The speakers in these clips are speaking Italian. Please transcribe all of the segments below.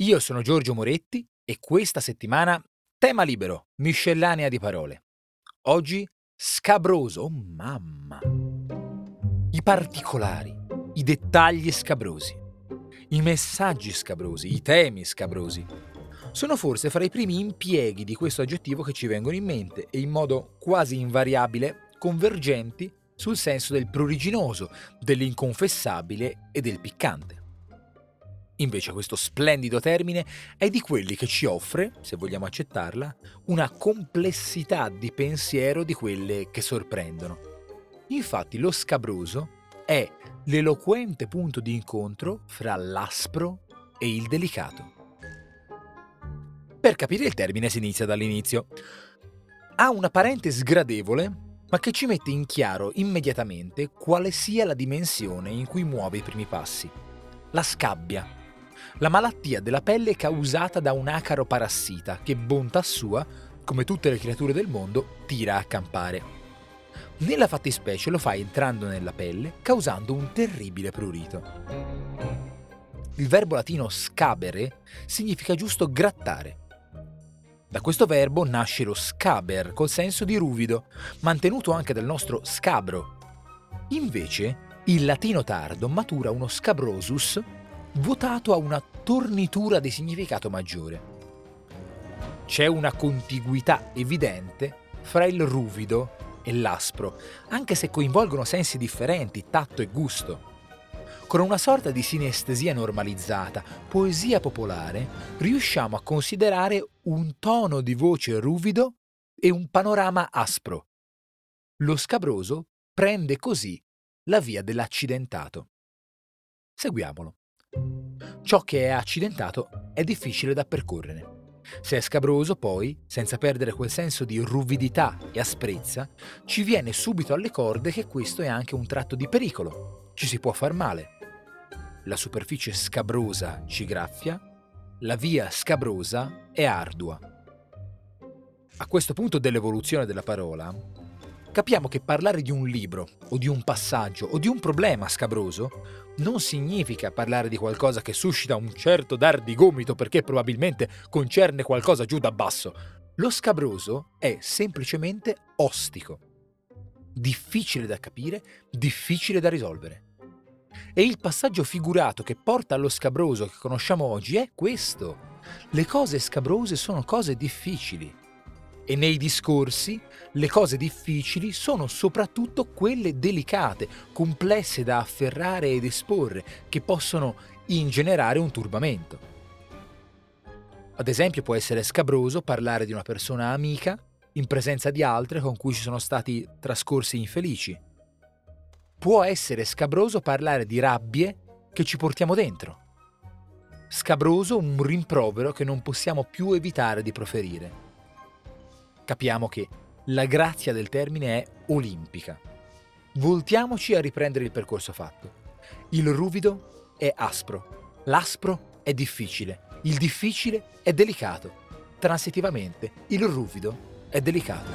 Io sono Giorgio Moretti e questa settimana tema libero, miscellanea di parole. Oggi scabroso, oh mamma. I particolari, i dettagli scabrosi, i messaggi scabrosi, i temi scabrosi. Sono forse fra i primi impieghi di questo aggettivo che ci vengono in mente e in modo quasi invariabile convergenti sul senso del pruriginoso, dell'inconfessabile e del piccante. Invece questo splendido termine è di quelli che ci offre, se vogliamo accettarla, una complessità di pensiero di quelle che sorprendono. Infatti lo scabroso è l'eloquente punto di incontro fra l'aspro e il delicato. Per capire il termine si inizia dall'inizio. Ha una parente sgradevole, ma che ci mette in chiaro immediatamente quale sia la dimensione in cui muove i primi passi. La scabbia, la malattia della pelle causata da un acaro parassita che, bontà sua, come tutte le creature del mondo, tira a campare. Nella fattispecie lo fa entrando nella pelle, causando un terribile prurito. Il verbo latino scabere significa giusto grattare. Da questo verbo nasce lo scaber col senso di ruvido, mantenuto anche dal nostro scabro. Invece, il latino tardo matura uno scabrosus votato a una tornitura di significato maggiore. C'è una contiguità evidente fra il ruvido e l'aspro, anche se coinvolgono sensi differenti, tatto e gusto. Con una sorta di sinestesia normalizzata, poesia popolare, riusciamo a considerare un tono di voce ruvido e un panorama aspro. Lo scabroso prende così la via dell'accidentato. Seguiamolo. Ciò che è accidentato è difficile da percorrere. Se è scabroso, poi, senza perdere quel senso di ruvidità e asprezza, ci viene subito alle corde che questo è anche un tratto di pericolo. Ci si può far male. La superficie scabrosa ci graffia, la via scabrosa è ardua. A questo punto dell'evoluzione della parola, capiamo che parlare di un libro o di un passaggio o di un problema scabroso non significa parlare di qualcosa che suscita un certo dar di gomito perché probabilmente concerne qualcosa giù da basso. Lo scabroso è semplicemente ostico, difficile da capire, difficile da risolvere. E il passaggio figurato che porta allo scabroso che conosciamo oggi è questo. Le cose scabrose sono cose difficili. E nei discorsi le cose difficili sono soprattutto quelle delicate, complesse da afferrare ed esporre, che possono ingenerare un turbamento. Ad esempio può essere scabroso parlare di una persona amica in presenza di altre con cui ci sono stati trascorsi infelici. Può essere scabroso parlare di rabbie che ci portiamo dentro. Scabroso un rimprovero che non possiamo più evitare di proferire. Capiamo che la grazia del termine è olimpica. Voltiamoci a riprendere il percorso fatto. Il ruvido è aspro, l'aspro è difficile, il difficile è delicato. Transitivamente, il ruvido è delicato.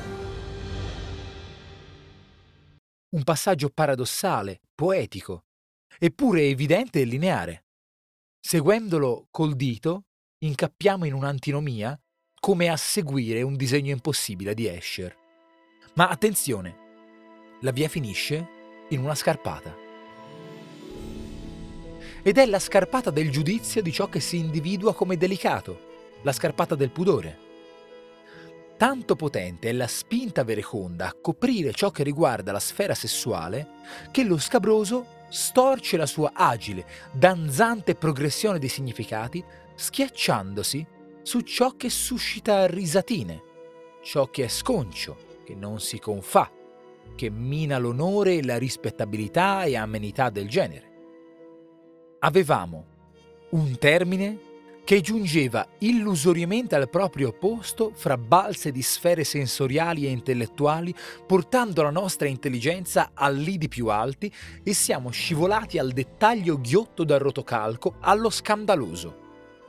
Un passaggio paradossale, poetico, eppure evidente e lineare. Seguendolo col dito, incappiamo in un'antinomia come a seguire un disegno impossibile di Escher. Ma attenzione, la via finisce in una scarpata. Ed è la scarpata del giudizio di ciò che si individua come delicato, la scarpata del pudore. Tanto potente è la spinta vereconda a coprire ciò che riguarda la sfera sessuale che lo scabroso storce la sua agile, danzante progressione di significati, schiacciandosi su ciò che suscita risatine, ciò che è sconcio, che non si confà, che mina l'onore e la rispettabilità e amenità del genere. Avevamo un termine che giungeva illusoriamente al proprio posto fra balze di sfere sensoriali e intellettuali, portando la nostra intelligenza al lidi più alti e siamo scivolati al dettaglio ghiotto dal rotocalco allo scandaloso.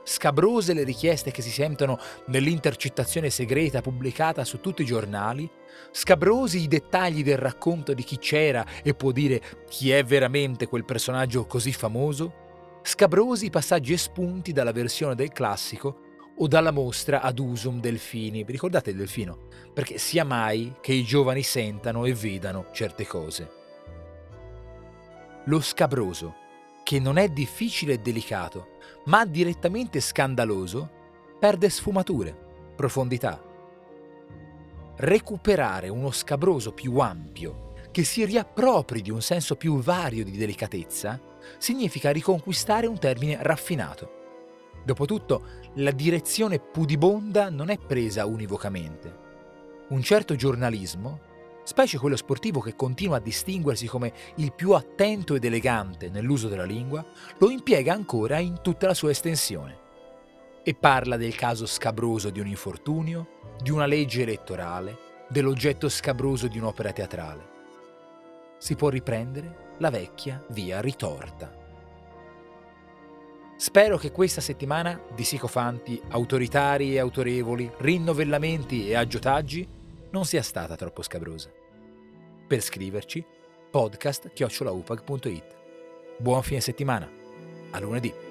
Scabrose le richieste che si sentono nell'intercettazione segreta pubblicata su tutti i giornali, scabrosi i dettagli del racconto di chi c'era e può dire chi è veramente quel personaggio così famoso, scabrosi passaggi espunti dalla versione del classico o dalla mostra ad usum delfini. Vi ricordate il delfino? Perché sia mai che i giovani sentano e vedano certe cose. Lo scabroso, che non è difficile e delicato, ma direttamente scandaloso, perde sfumature, profondità. Recuperare uno scabroso più ampio, che si riappropri di un senso più vario di delicatezza, significa riconquistare un termine raffinato. Dopotutto, la direzione pudibonda non è presa univocamente. Un certo giornalismo, specie quello sportivo che continua a distinguersi come il più attento ed elegante nell'uso della lingua, lo impiega ancora in tutta la sua estensione. E parla del caso scabroso di un infortunio, di una legge elettorale, dell'oggetto scabroso di un'opera teatrale. Si può riprendere la vecchia via ritorta. Spero che questa settimana di sicofanti, autoritari e autorevoli, rinnovellamenti e aggiotaggi non sia stata troppo scabrosa. Per scriverci, podcast-upag.it. Buon fine settimana. A lunedì.